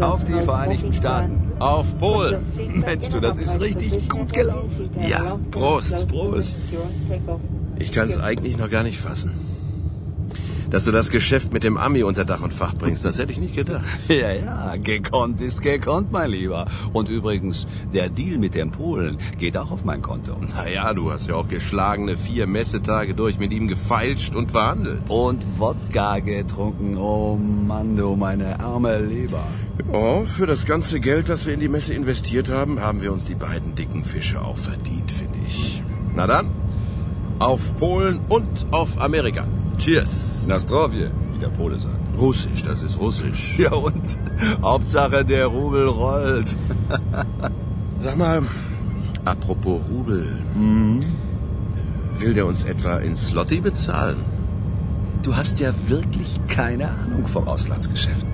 Auf die Vereinigten Staaten. Auf Polen. Mensch, du, das ist richtig gut gelaufen. Ja, Prost. Prost. Ich kann es eigentlich noch gar nicht fassen. Dass du das Geschäft mit dem Ami unter Dach und Fach bringst, das hätte ich nicht gedacht. Ja, ja, gekonnt ist gekonnt, mein Lieber. Und übrigens, der Deal mit dem Polen geht auch auf mein Konto. Naja, du hast ja auch geschlagene vier Messetage durch mit ihm gefeilscht und verhandelt. Und Wodka getrunken. Oh Mann, du meine arme Leber. Ja, für das ganze Geld, das wir in die Messe investiert haben, haben wir uns die beiden dicken Fische auch verdient, finde ich. Na dann, auf Polen und auf Amerika. Cheers. Nastrovje, wie der Pole sagt. Russisch, das ist Russisch. Ja und? Hauptsache der Rubel rollt. Sag mal, apropos Rubel. Will der uns etwa in Slotty bezahlen? Du hast ja wirklich keine Ahnung vom Auslandsgeschäft.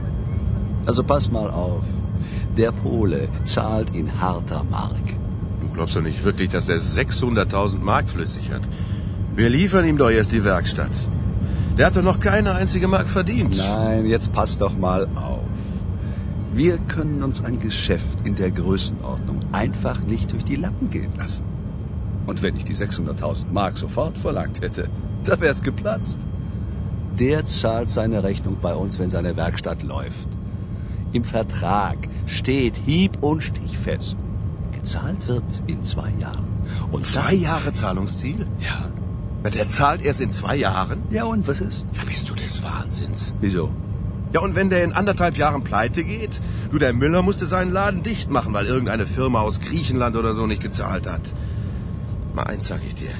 Also pass mal auf. Der Pole zahlt in harter Mark. Du glaubst doch nicht wirklich, dass der 600.000 Mark flüssig hat. Wir liefern ihm doch erst die Werkstatt. Der hat doch noch keine einzige Mark verdient. Nein, jetzt pass doch mal auf. Wir können uns ein Geschäft in der Größenordnung einfach nicht durch die Lappen gehen lassen. Und wenn ich die 600.000 Mark sofort verlangt hätte, da wär's geplatzt. Der zahlt seine Rechnung bei uns, wenn seine Werkstatt läuft. Im Vertrag steht hieb- und stichfest. Gezahlt wird in zwei Jahren. Und Zwei Jahre Zahlungsziel? Ja. Der zahlt erst in zwei Jahren? Ja, und was ist? Ja, bist du des Wahnsinns. Wieso? Ja, und wenn der in anderthalb Jahren pleite geht? Du, der Müller musste seinen Laden dicht machen, weil irgendeine Firma aus Griechenland oder so nicht gezahlt hat. Mal eins sag ich dir.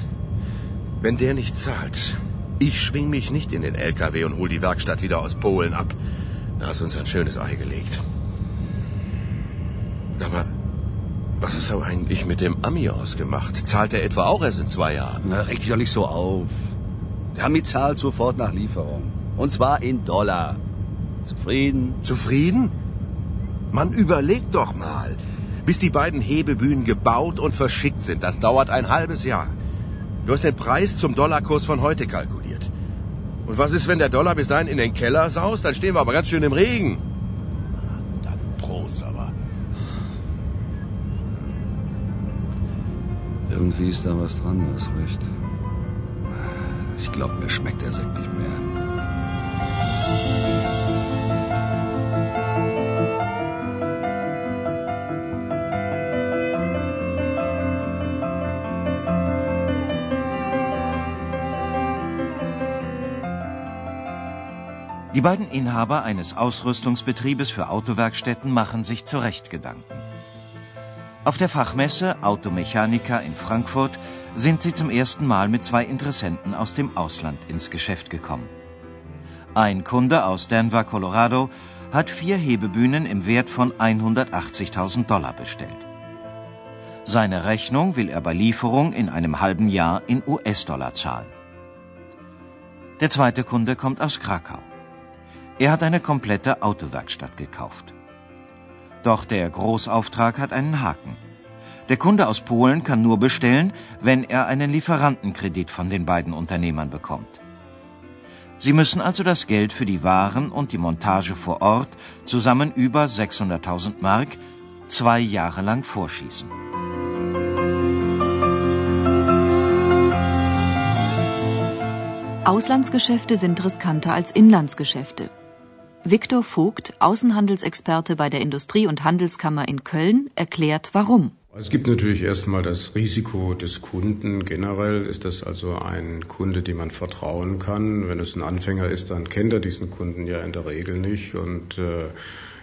Wenn der nicht zahlt, ich schwing mich nicht in den LKW und hol die Werkstatt wieder aus Polen ab. Da hast du uns ein schönes Ei gelegt. Aber was ist aber eigentlich mit dem Ami ausgemacht? Zahlt er etwa auch erst in zwei Jahren? Na, reg dich doch nicht so auf. Der Hami zahlt sofort nach Lieferung. Und zwar in Dollar. Zufrieden? Zufrieden? Man überlegt doch mal. Bis die beiden Hebebühnen gebaut und verschickt sind, das dauert ein halbes Jahr. Du hast den Preis zum Dollarkurs von heute kalkuliert. Und was ist, wenn der Dollar bis dahin in den Keller saust? Dann stehen wir aber ganz schön im Regen. Irgendwie ist da was dran, du hast recht. Ich glaube, mir schmeckt der Sekt nicht mehr. Die beiden Inhaber eines Ausrüstungsbetriebes für Autowerkstätten machen sich zu Recht Gedanken. Auf der Fachmesse Automechanika in Frankfurt sind sie zum ersten Mal mit zwei Interessenten aus dem Ausland ins Geschäft gekommen. Ein Kunde aus Denver, Colorado, hat vier Hebebühnen im Wert von 180.000 Dollar bestellt. Seine Rechnung will er bei Lieferung in einem halben Jahr in US-Dollar zahlen. Der zweite Kunde kommt aus Krakau. Er hat eine komplette Autowerkstatt gekauft. Doch der Großauftrag hat einen Haken. Der Kunde aus Polen kann nur bestellen, wenn er einen Lieferantenkredit von den beiden Unternehmern bekommt. Sie müssen also das Geld für die Waren und die Montage vor Ort zusammen über 600.000 Mark zwei Jahre lang vorschießen. Auslandsgeschäfte sind riskanter als Inlandsgeschäfte. Viktor Vogt, Außenhandelsexperte bei der Industrie- und Handelskammer in Köln, erklärt warum. Es gibt natürlich erstmal das Risiko des Kunden. Generell ist das also ein Kunde, dem man vertrauen kann. Wenn es ein Anfänger ist, dann kennt er diesen Kunden ja in der Regel nicht. Und äh,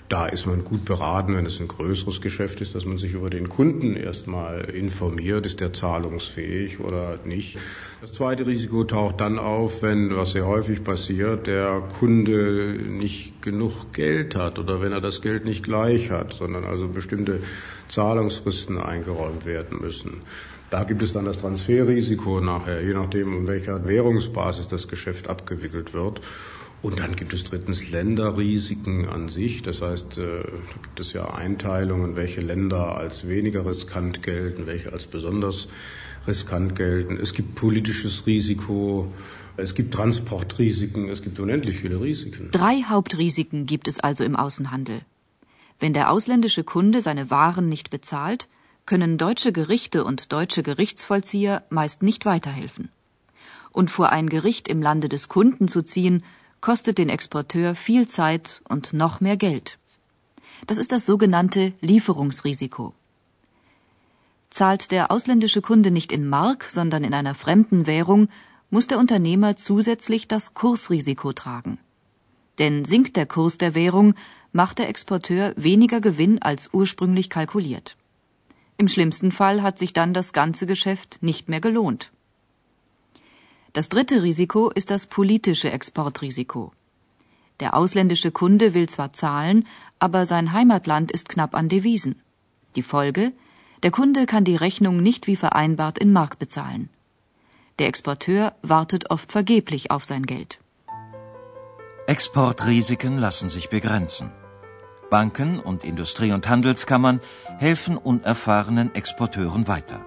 da ist man gut beraten, wenn es ein größeres Geschäft ist, dass man sich über den Kunden erstmal informiert. Ist der zahlungsfähig oder nicht? Das zweite Risiko taucht dann auf, wenn, was sehr häufig passiert, der Kunde nicht genug Geld hat oder wenn er das Geld nicht gleich hat, sondern also bestimmte Zahlungsfristen eingeräumt werden müssen. Da gibt es dann das Transferrisiko nachher, je nachdem, um welcher Währungsbasis das Geschäft abgewickelt wird. Und dann gibt es drittens Länderrisiken an sich. Das heißt, äh, da gibt es ja Einteilungen, welche Länder als weniger riskant gelten, welche als besonders riskant gelten. Es gibt politisches Risiko, es gibt Transportrisiken, es gibt unendlich viele Risiken. Drei Hauptrisiken gibt es also im Außenhandel. Wenn der ausländische Kunde seine Waren nicht bezahlt, können deutsche Gerichte und deutsche Gerichtsvollzieher meist nicht weiterhelfen. Und vor ein Gericht im Lande des Kunden zu ziehen, kostet den Exporteur viel Zeit und noch mehr Geld. Das ist das sogenannte Lieferungsrisiko. Zahlt der ausländische Kunde nicht in Mark, sondern in einer fremden Währung, muss der Unternehmer zusätzlich das Kursrisiko tragen. Denn sinkt der Kurs der Währung, macht der Exporteur weniger Gewinn als ursprünglich kalkuliert. Im schlimmsten Fall hat sich dann das ganze Geschäft nicht mehr gelohnt. Das dritte Risiko ist das politische Exportrisiko. Der ausländische Kunde will zwar zahlen, aber sein Heimatland ist knapp an Devisen. Die Folge? Der Kunde kann die Rechnung nicht wie vereinbart in Mark bezahlen. Der Exporteur wartet oft vergeblich auf sein Geld. Exportrisiken lassen sich begrenzen. Banken und Industrie- und Handelskammern helfen unerfahrenen Exporteuren weiter.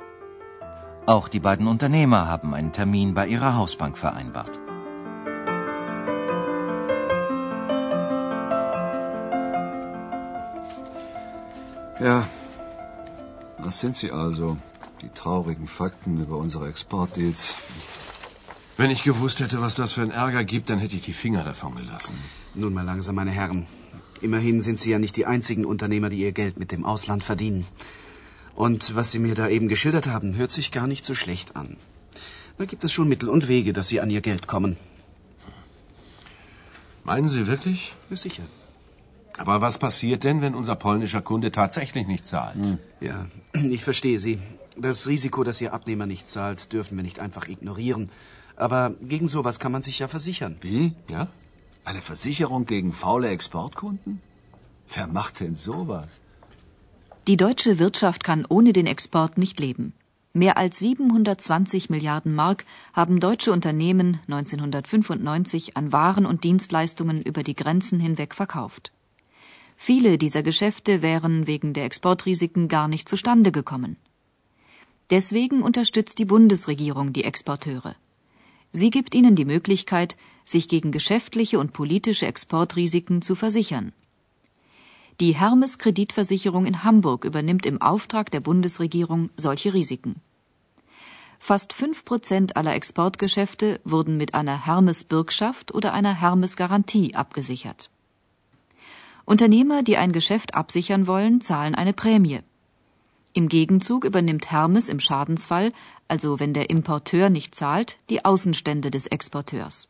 Auch die beiden Unternehmer haben einen Termin bei ihrer Hausbank vereinbart. Ja, das sind sie also, die traurigen Fakten über unsere Exportdeals. Wenn ich gewusst hätte, was das für einen Ärger gibt, dann hätte ich die Finger davon gelassen. Nun mal langsam, meine Herren. Immerhin sind Sie ja nicht die einzigen Unternehmer, die ihr Geld mit dem Ausland verdienen. Und was Sie mir da eben geschildert haben, hört sich gar nicht so schlecht an. Da gibt es schon Mittel und Wege, dass Sie an Ihr Geld kommen. Meinen Sie wirklich? Ja, sicher. Aber was passiert denn, wenn unser polnischer Kunde tatsächlich nicht zahlt? Hm. Ja, ich verstehe Sie. Das Risiko, dass Ihr Abnehmer nicht zahlt, dürfen wir nicht einfach ignorieren. Aber gegen sowas kann man sich ja versichern. Wie? Ja? Eine Versicherung gegen faule Exportkunden? Wer macht denn sowas? Die deutsche Wirtschaft kann ohne den Export nicht leben. Mehr als 720 Milliarden Mark haben deutsche Unternehmen 1995 an Waren und Dienstleistungen über die Grenzen hinweg verkauft. Viele dieser Geschäfte wären wegen der Exportrisiken gar nicht zustande gekommen. Deswegen unterstützt die Bundesregierung die Exporteure. Sie gibt ihnen die Möglichkeit, sich gegen geschäftliche und politische Exportrisiken zu versichern. Die Hermes Kreditversicherung in Hamburg übernimmt im Auftrag der Bundesregierung solche Risiken. Fast fünf Prozent aller Exportgeschäfte wurden mit einer Hermes Bürgschaft oder einer Hermes Garantie abgesichert. Unternehmer, die ein Geschäft absichern wollen, zahlen eine Prämie. Im Gegenzug übernimmt Hermes im Schadensfall, also wenn der Importeur nicht zahlt, die Außenstände des Exporteurs.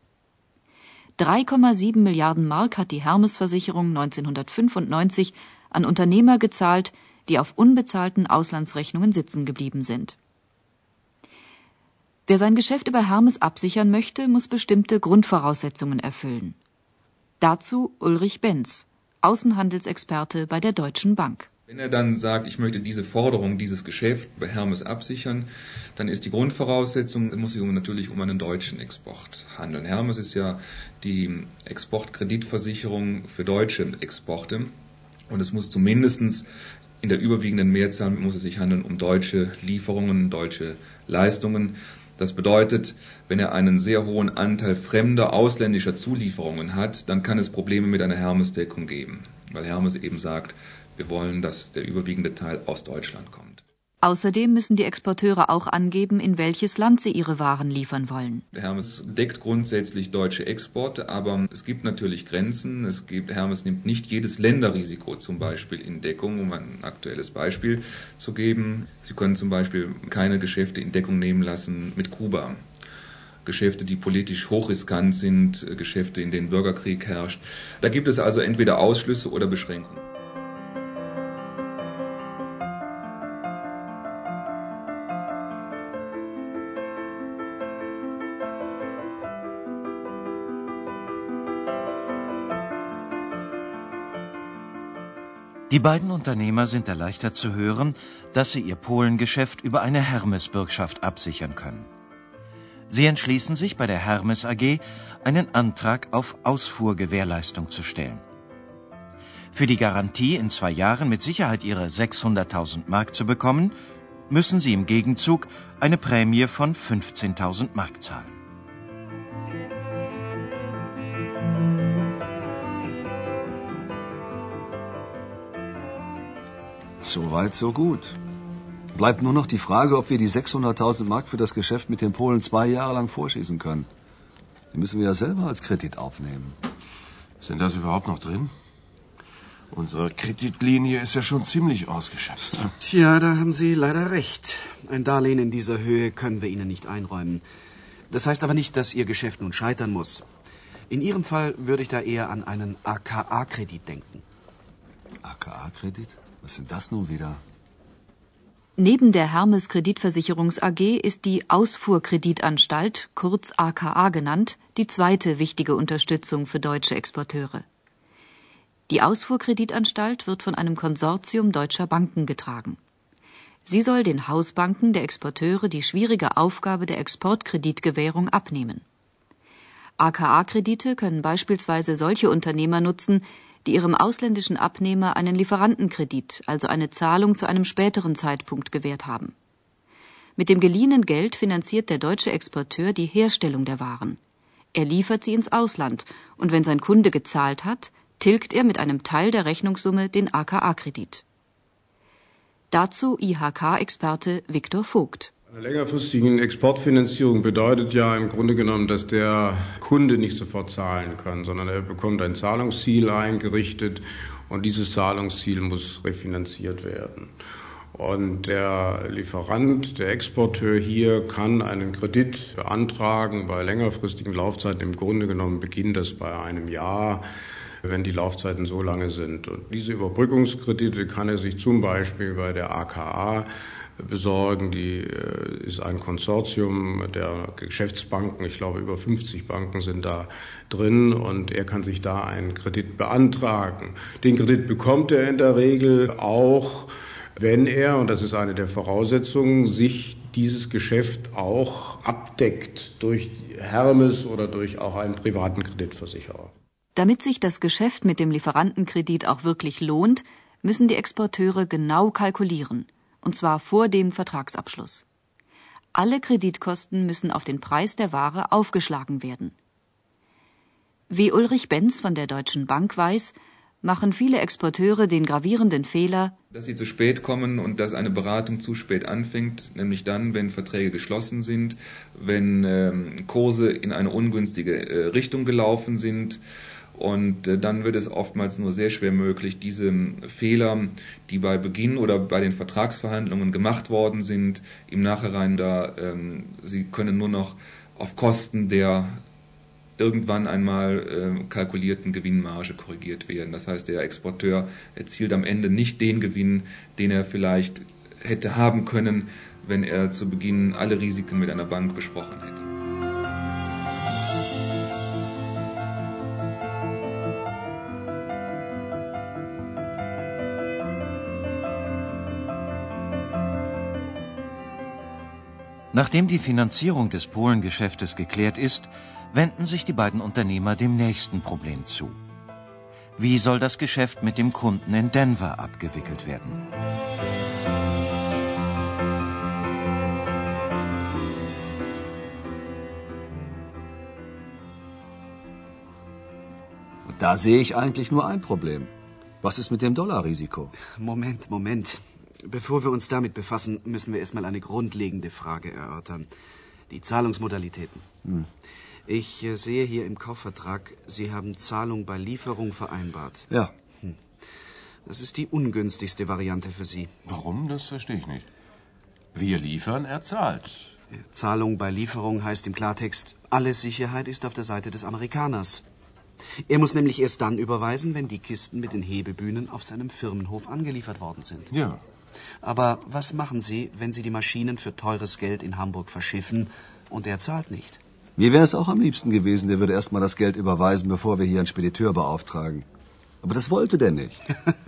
3,7 Milliarden Mark hat die Hermes-Versicherung 1995 an Unternehmer gezahlt, die auf unbezahlten Auslandsrechnungen sitzen geblieben sind. Wer sein Geschäft über Hermes absichern möchte, muss bestimmte Grundvoraussetzungen erfüllen. Dazu Ulrich Benz, Außenhandelsexperte bei der Deutschen Bank. Wenn er dann sagt, ich möchte diese Forderung, dieses Geschäft bei Hermes absichern, dann ist die Grundvoraussetzung, muss sich natürlich um einen deutschen Export handeln. Hermes ist ja die Exportkreditversicherung für deutsche Exporte und es muss zumindest in der überwiegenden Mehrzahl muss es sich handeln um deutsche Lieferungen, deutsche Leistungen. Das bedeutet, wenn er einen sehr hohen Anteil fremder ausländischer Zulieferungen hat, dann kann es Probleme mit einer Hermes-Deckung geben, weil Hermes eben sagt, wir wollen, dass der überwiegende Teil aus Deutschland kommt. Außerdem müssen die Exporteure auch angeben, in welches Land sie ihre Waren liefern wollen. Hermes deckt grundsätzlich deutsche Exporte, aber es gibt natürlich Grenzen. Es gibt, Hermes nimmt nicht jedes Länderrisiko zum Beispiel in Deckung, um ein aktuelles Beispiel zu geben. Sie können zum Beispiel keine Geschäfte in Deckung nehmen lassen mit Kuba. Geschäfte, die politisch hochriskant sind, Geschäfte, in denen Bürgerkrieg herrscht. Da gibt es also entweder Ausschlüsse oder Beschränkungen. Die beiden Unternehmer sind erleichtert zu hören, dass sie ihr Polengeschäft über eine Hermes-Bürgschaft absichern können. Sie entschließen sich bei der Hermes AG, einen Antrag auf Ausfuhrgewährleistung zu stellen. Für die Garantie, in zwei Jahren mit Sicherheit ihre 600.000 Mark zu bekommen, müssen sie im Gegenzug eine Prämie von 15.000 Mark zahlen. So weit, so gut. Bleibt nur noch die Frage, ob wir die 600.000 Mark für das Geschäft mit den Polen zwei Jahre lang vorschießen können. Die müssen wir ja selber als Kredit aufnehmen. Sind das überhaupt noch drin? Unsere Kreditlinie ist ja schon ziemlich ausgeschöpft. Tja, da haben Sie leider recht. Ein Darlehen in dieser Höhe können wir Ihnen nicht einräumen. Das heißt aber nicht, dass Ihr Geschäft nun scheitern muss. In Ihrem Fall würde ich da eher an einen AKA-Kredit denken. AKA-Kredit? Was sind das nun wieder? Neben der Hermes Kreditversicherungs AG ist die Ausfuhrkreditanstalt, kurz AKA genannt, die zweite wichtige Unterstützung für deutsche Exporteure. Die Ausfuhrkreditanstalt wird von einem Konsortium deutscher Banken getragen. Sie soll den Hausbanken der Exporteure die schwierige Aufgabe der Exportkreditgewährung abnehmen. AKA-Kredite können beispielsweise solche Unternehmer nutzen, die ihrem ausländischen Abnehmer einen Lieferantenkredit, also eine Zahlung zu einem späteren Zeitpunkt gewährt haben. Mit dem geliehenen Geld finanziert der deutsche Exporteur die Herstellung der Waren. Er liefert sie ins Ausland und wenn sein Kunde gezahlt hat, tilgt er mit einem Teil der Rechnungssumme den AKA-Kredit. Dazu IHK-Experte Viktor Vogt. Eine längerfristige Exportfinanzierung bedeutet ja im Grunde genommen, dass der Kunde nicht sofort zahlen kann, sondern er bekommt ein Zahlungsziel eingerichtet und dieses Zahlungsziel muss refinanziert werden. Und der Lieferant, der Exporteur hier kann einen Kredit beantragen bei längerfristigen Laufzeiten. Im Grunde genommen beginnt das bei einem Jahr wenn die Laufzeiten so lange sind. Und diese Überbrückungskredite kann er sich zum Beispiel bei der AKA besorgen. Die äh, ist ein Konsortium der Geschäftsbanken. Ich glaube, über 50 Banken sind da drin und er kann sich da einen Kredit beantragen. Den Kredit bekommt er in der Regel auch, wenn er, und das ist eine der Voraussetzungen, sich dieses Geschäft auch abdeckt durch Hermes oder durch auch einen privaten Kreditversicherer. Damit sich das Geschäft mit dem Lieferantenkredit auch wirklich lohnt, müssen die Exporteure genau kalkulieren – und zwar vor dem Vertragsabschluss. Alle Kreditkosten müssen auf den Preis der Ware aufgeschlagen werden. Wie Ulrich Benz von der Deutschen Bank weiß, machen viele Exporteure den gravierenden Fehler, dass sie zu spät kommen und dass eine Beratung zu spät anfängt, nämlich dann, wenn Verträge geschlossen sind, wenn ähm, Kurse in eine ungünstige äh, Richtung gelaufen sind und äh, dann wird es oftmals nur sehr schwer möglich, diese ähm, Fehler, die bei Beginn oder bei den Vertragsverhandlungen gemacht worden sind, im Nachhinein da, ähm, sie können nur noch auf Kosten der irgendwann einmal äh, kalkulierten Gewinnmarge korrigiert werden. Das heißt, der Exporteur erzielt am Ende nicht den Gewinn, den er vielleicht hätte haben können, wenn er zu Beginn alle Risiken mit einer Bank besprochen hätte. Nachdem die Finanzierung des Polengeschäftes geklärt ist, wenden sich die beiden Unternehmer dem nächsten Problem zu. Wie soll das Geschäft mit dem Kunden in Denver abgewickelt werden? Da sehe ich eigentlich nur ein Problem. Was ist mit dem Dollarrisiko? Moment, Moment. Bevor wir uns damit befassen, müssen wir erstmal eine grundlegende Frage erörtern. Die Zahlungsmodalitäten. Hm. Ich äh, sehe hier im Kaufvertrag, Sie haben Zahlung bei Lieferung vereinbart. Ja. Hm. Das ist die ungünstigste Variante für Sie. Warum? Das verstehe ich nicht. Wir liefern, er zahlt. Zahlung bei Lieferung heißt im Klartext, alle Sicherheit ist auf der Seite des Amerikaners. Er muss nämlich erst dann überweisen, wenn die Kisten mit den Hebebühnen auf seinem Firmenhof angeliefert worden sind. Ja, aber was machen Sie, wenn Sie die Maschinen für teures Geld in Hamburg verschiffen und er zahlt nicht? Mir wäre es auch am liebsten gewesen, der würde erst mal das Geld überweisen, bevor wir hier einen Spediteur beauftragen. Aber das wollte der nicht.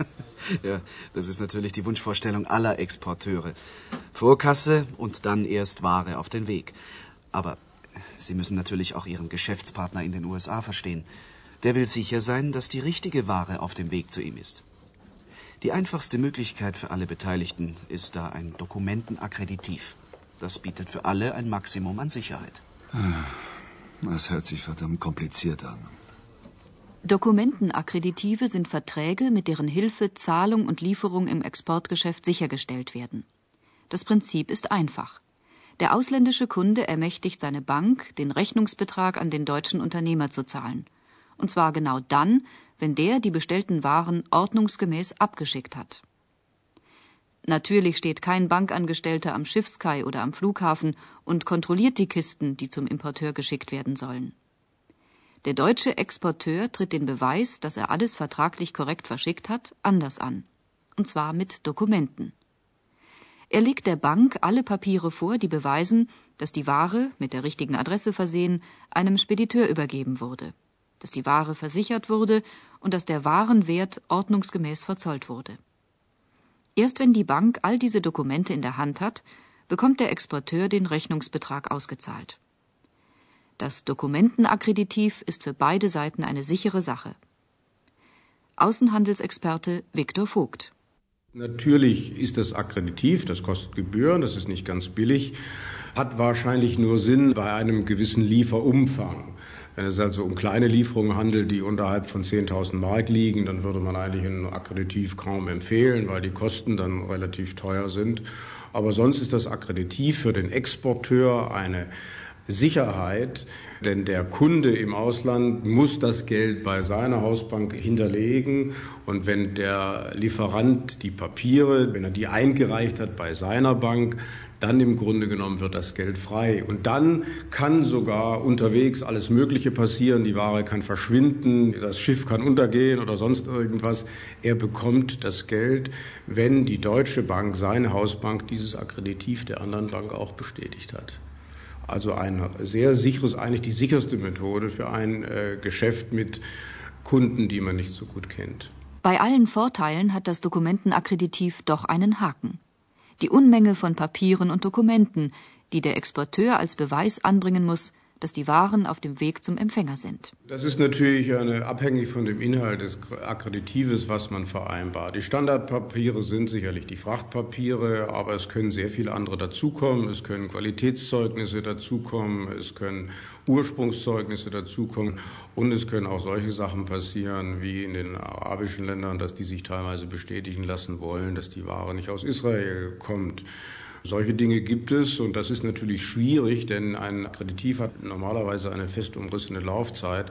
ja, das ist natürlich die Wunschvorstellung aller Exporteure. Vorkasse und dann erst Ware auf den Weg. Aber Sie müssen natürlich auch Ihren Geschäftspartner in den USA verstehen. Der will sicher sein, dass die richtige Ware auf dem Weg zu ihm ist. Die einfachste Möglichkeit für alle Beteiligten ist da ein Dokumentenakkreditiv. Das bietet für alle ein Maximum an Sicherheit. Ah, das hört sich verdammt kompliziert an. Dokumentenakkreditive sind Verträge, mit deren Hilfe Zahlung und Lieferung im Exportgeschäft sichergestellt werden. Das Prinzip ist einfach. Der ausländische Kunde ermächtigt seine Bank, den Rechnungsbetrag an den deutschen Unternehmer zu zahlen. Und zwar genau dann, wenn der die bestellten Waren ordnungsgemäß abgeschickt hat. Natürlich steht kein Bankangestellter am Schiffskai oder am Flughafen und kontrolliert die Kisten, die zum Importeur geschickt werden sollen. Der deutsche Exporteur tritt den Beweis, dass er alles vertraglich korrekt verschickt hat, anders an. Und zwar mit Dokumenten. Er legt der Bank alle Papiere vor, die beweisen, dass die Ware, mit der richtigen Adresse versehen, einem Spediteur übergeben wurde, dass die Ware versichert wurde und dass der Warenwert ordnungsgemäß verzollt wurde. Erst wenn die Bank all diese Dokumente in der Hand hat, bekommt der Exporteur den Rechnungsbetrag ausgezahlt. Das Dokumentenakkreditiv ist für beide Seiten eine sichere Sache. Außenhandelsexperte Viktor Vogt Natürlich ist das akkreditiv, das kostet Gebühren, das ist nicht ganz billig, hat wahrscheinlich nur Sinn bei einem gewissen Lieferumfang. Wenn es also um kleine Lieferungen handelt, die unterhalb von 10.000 Mark liegen, dann würde man eigentlich ein Akkreditiv kaum empfehlen, weil die Kosten dann relativ teuer sind. Aber sonst ist das Akkreditiv für den Exporteur eine Sicherheit, denn der Kunde im Ausland muss das Geld bei seiner Hausbank hinterlegen und wenn der Lieferant die Papiere, wenn er die eingereicht hat bei seiner Bank, dann im Grunde genommen wird das Geld frei. Und dann kann sogar unterwegs alles Mögliche passieren. Die Ware kann verschwinden, das Schiff kann untergehen oder sonst irgendwas. Er bekommt das Geld, wenn die Deutsche Bank, seine Hausbank, dieses Akkreditiv der anderen Bank auch bestätigt hat. Also ein sehr sicheres, eigentlich die sicherste Methode für ein äh, Geschäft mit Kunden, die man nicht so gut kennt. Bei allen Vorteilen hat das Dokumentenakkreditiv doch einen Haken. Die Unmenge von Papieren und Dokumenten, die der Exporteur als Beweis anbringen muss, dass die Waren auf dem Weg zum Empfänger sind. Das ist natürlich eine, abhängig von dem Inhalt des Akkreditives, was man vereinbart. Die Standardpapiere sind sicherlich die Frachtpapiere, aber es können sehr viele andere dazukommen. Es können Qualitätszeugnisse dazukommen, es können Ursprungszeugnisse dazukommen und es können auch solche Sachen passieren wie in den arabischen Ländern, dass die sich teilweise bestätigen lassen wollen, dass die Ware nicht aus Israel kommt. Solche Dinge gibt es und das ist natürlich schwierig, denn ein Akkreditiv hat normalerweise eine fest umrissene Laufzeit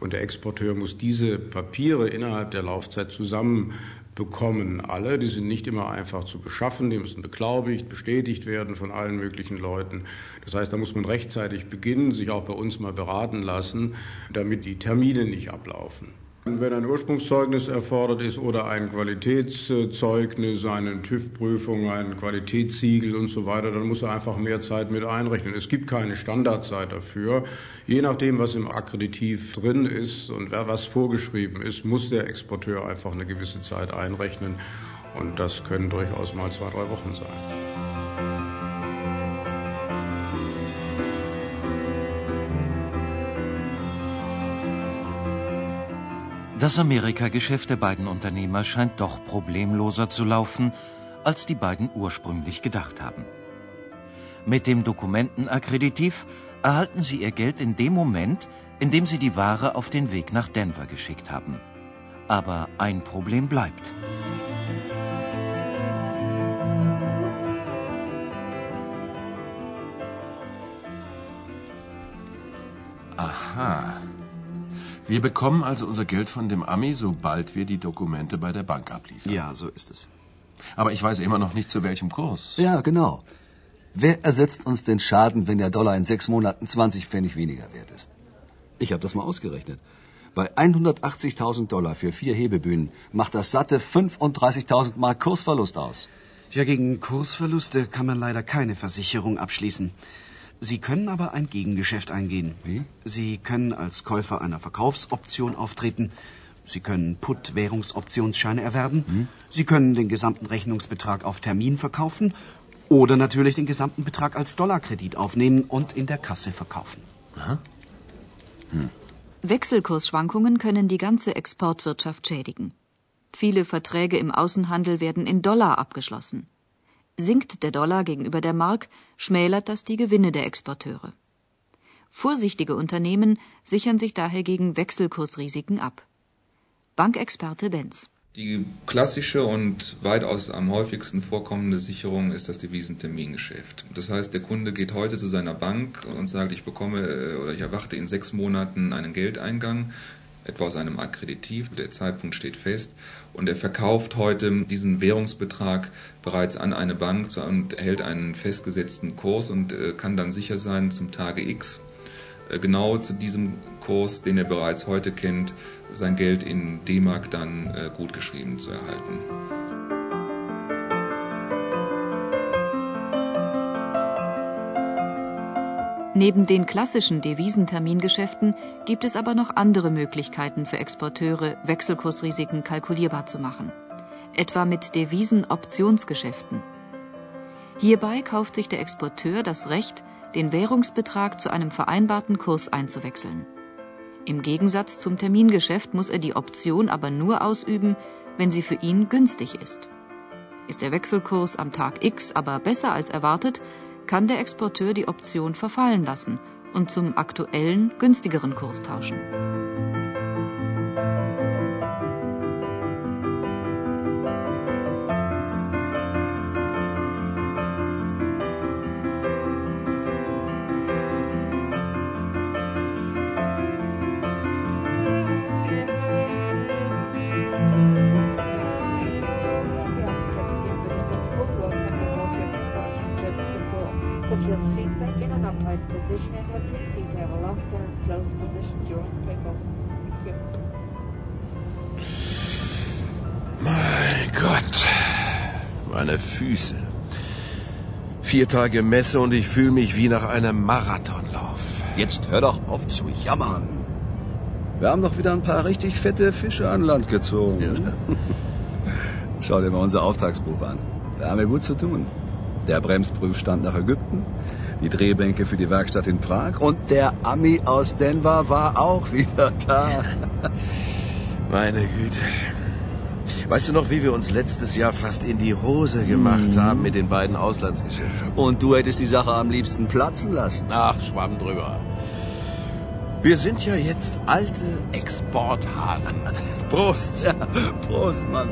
und der Exporteur muss diese Papiere innerhalb der Laufzeit zusammen bekommen alle. Die sind nicht immer einfach zu beschaffen, die müssen beglaubigt, bestätigt werden von allen möglichen Leuten. Das heißt, da muss man rechtzeitig beginnen, sich auch bei uns mal beraten lassen, damit die Termine nicht ablaufen. Wenn ein Ursprungszeugnis erfordert ist oder ein Qualitätszeugnis, eine TÜV-Prüfung, ein Qualitätssiegel und so weiter, dann muss er einfach mehr Zeit mit einrechnen. Es gibt keine Standardzeit dafür. Je nachdem, was im Akkreditiv drin ist und was vorgeschrieben ist, muss der Exporteur einfach eine gewisse Zeit einrechnen. Und das können durchaus mal zwei, drei Wochen sein. Das Amerikageschäft der beiden Unternehmer scheint doch problemloser zu laufen, als die beiden ursprünglich gedacht haben. Mit dem Dokumentenakkreditiv erhalten sie ihr Geld in dem Moment, in dem sie die Ware auf den Weg nach Denver geschickt haben. Aber ein Problem bleibt. Aha. Wir bekommen also unser Geld von dem Ami, sobald wir die Dokumente bei der Bank abliefern. Ja, so ist es. Aber ich weiß immer noch nicht, zu welchem Kurs. Ja, genau. Wer ersetzt uns den Schaden, wenn der Dollar in sechs Monaten 20 Pfennig weniger wert ist? Ich habe das mal ausgerechnet. Bei 180.000 Dollar für vier Hebebühnen macht das satte 35.000 Mark Kursverlust aus. Ja, gegen Kursverluste kann man leider keine Versicherung abschließen. Sie können aber ein Gegengeschäft eingehen. Wie? Sie können als Käufer einer Verkaufsoption auftreten. Sie können Put-Währungsoptionsscheine erwerben. Hm? Sie können den gesamten Rechnungsbetrag auf Termin verkaufen. Oder natürlich den gesamten Betrag als Dollarkredit aufnehmen und in der Kasse verkaufen. Hm. Wechselkursschwankungen können die ganze Exportwirtschaft schädigen. Viele Verträge im Außenhandel werden in Dollar abgeschlossen. Sinkt der Dollar gegenüber der Mark, schmälert das die Gewinne der Exporteure. Vorsichtige Unternehmen sichern sich daher gegen Wechselkursrisiken ab. Bankexperte Benz. Die klassische und weitaus am häufigsten vorkommende Sicherung ist das Devisentermingeschäft. Das heißt, der Kunde geht heute zu seiner Bank und sagt, ich bekomme äh, oder ich erwarte in sechs Monaten einen Geldeingang, etwa aus einem Akkreditiv, der Zeitpunkt steht fest, und er verkauft heute diesen Währungsbetrag bereits an eine Bank und erhält einen festgesetzten Kurs und äh, kann dann sicher sein, zum Tage X äh, genau zu diesem Kurs, den er bereits heute kennt, sein Geld in D-Mark dann äh, gut geschrieben zu erhalten. Neben den klassischen Devisentermingeschäften gibt es aber noch andere Möglichkeiten für Exporteure, Wechselkursrisiken kalkulierbar zu machen. Etwa mit Devisenoptionsgeschäften. Hierbei kauft sich der Exporteur das Recht, den Währungsbetrag zu einem vereinbarten Kurs einzuwechseln. Im Gegensatz zum Termingeschäft muss er die Option aber nur ausüben, wenn sie für ihn günstig ist. Ist der Wechselkurs am Tag X aber besser als erwartet, kann der Exporteur die Option verfallen lassen und zum aktuellen, günstigeren Kurs tauschen. Meine Füße. Vier Tage Messe und ich fühle mich wie nach einem Marathonlauf. Jetzt hör doch auf zu jammern. Wir haben doch wieder ein paar richtig fette Fische an Land gezogen. Ja. Schau dir mal unser Auftragsbuch an. Da haben wir gut zu tun. Der Bremsprüfstand nach Ägypten, die Drehbänke für die Werkstatt in Prag und der Ami aus Denver war auch wieder da. Meine Güte. Weißt du noch, wie wir uns letztes Jahr fast in die Hose gemacht mhm. haben mit den beiden Auslandsgeschäften? Und du hättest die Sache am liebsten platzen lassen. Ach, Schwamm drüber. Wir sind ja jetzt alte Exporthasen. Prost. Ja, Prost, Mann.